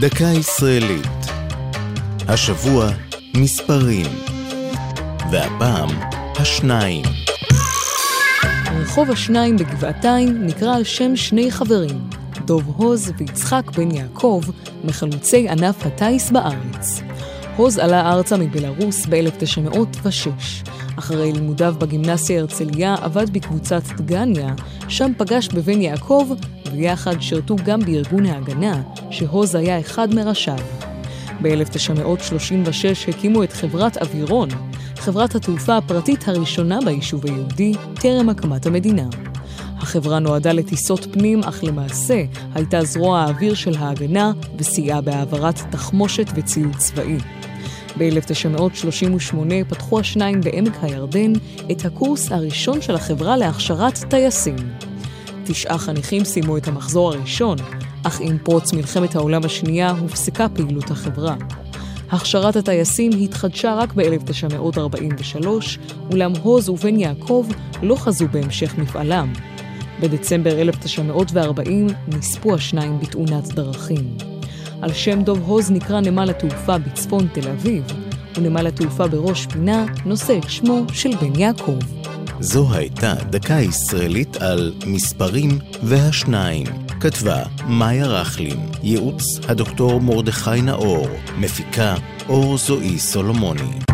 דקה ישראלית. השבוע מספרים. והפעם השניים. רחוב השניים בגבעתיים נקרא על שם שני חברים, דוב הוז ויצחק בן יעקב, מחלוצי ענף הטיס בארץ. הוז עלה ארצה מבלארוס ב-1906. אחרי לימודיו בגימנסיה הרצליה עבד בקבוצת דגניה, שם פגש בבן יעקב, ויחד שירתו גם בארגון ההגנה, שהוז היה אחד מראשיו. ב-1936 הקימו את חברת אווירון, חברת התעופה הפרטית הראשונה ביישוב היהודי, טרם הקמת המדינה. החברה נועדה לטיסות פנים, אך למעשה הייתה זרוע האוויר של ההגנה וסייעה בהעברת תחמושת וציוד צבאי. ב-1938 פתחו השניים בעמק הירדן את הקורס הראשון של החברה להכשרת טייסים. תשעה חניכים סיימו את המחזור הראשון, אך עם פרוץ מלחמת העולם השנייה הופסקה פעילות החברה. הכשרת הטייסים התחדשה רק ב-1943, אולם הוז ובן יעקב לא חזו בהמשך מפעלם. בדצמבר 1940 נספו השניים בתאונת דרכים. על שם דוב הוז נקרא נמל התעופה בצפון תל אביב, ונמל התעופה בראש פינה נושא את שמו של בן יעקב. זו הייתה דקה ישראלית על מספרים והשניים. כתבה מאיה רכלין, ייעוץ הדוקטור מרדכי נאור, מפיקה אור זועי סולומוני.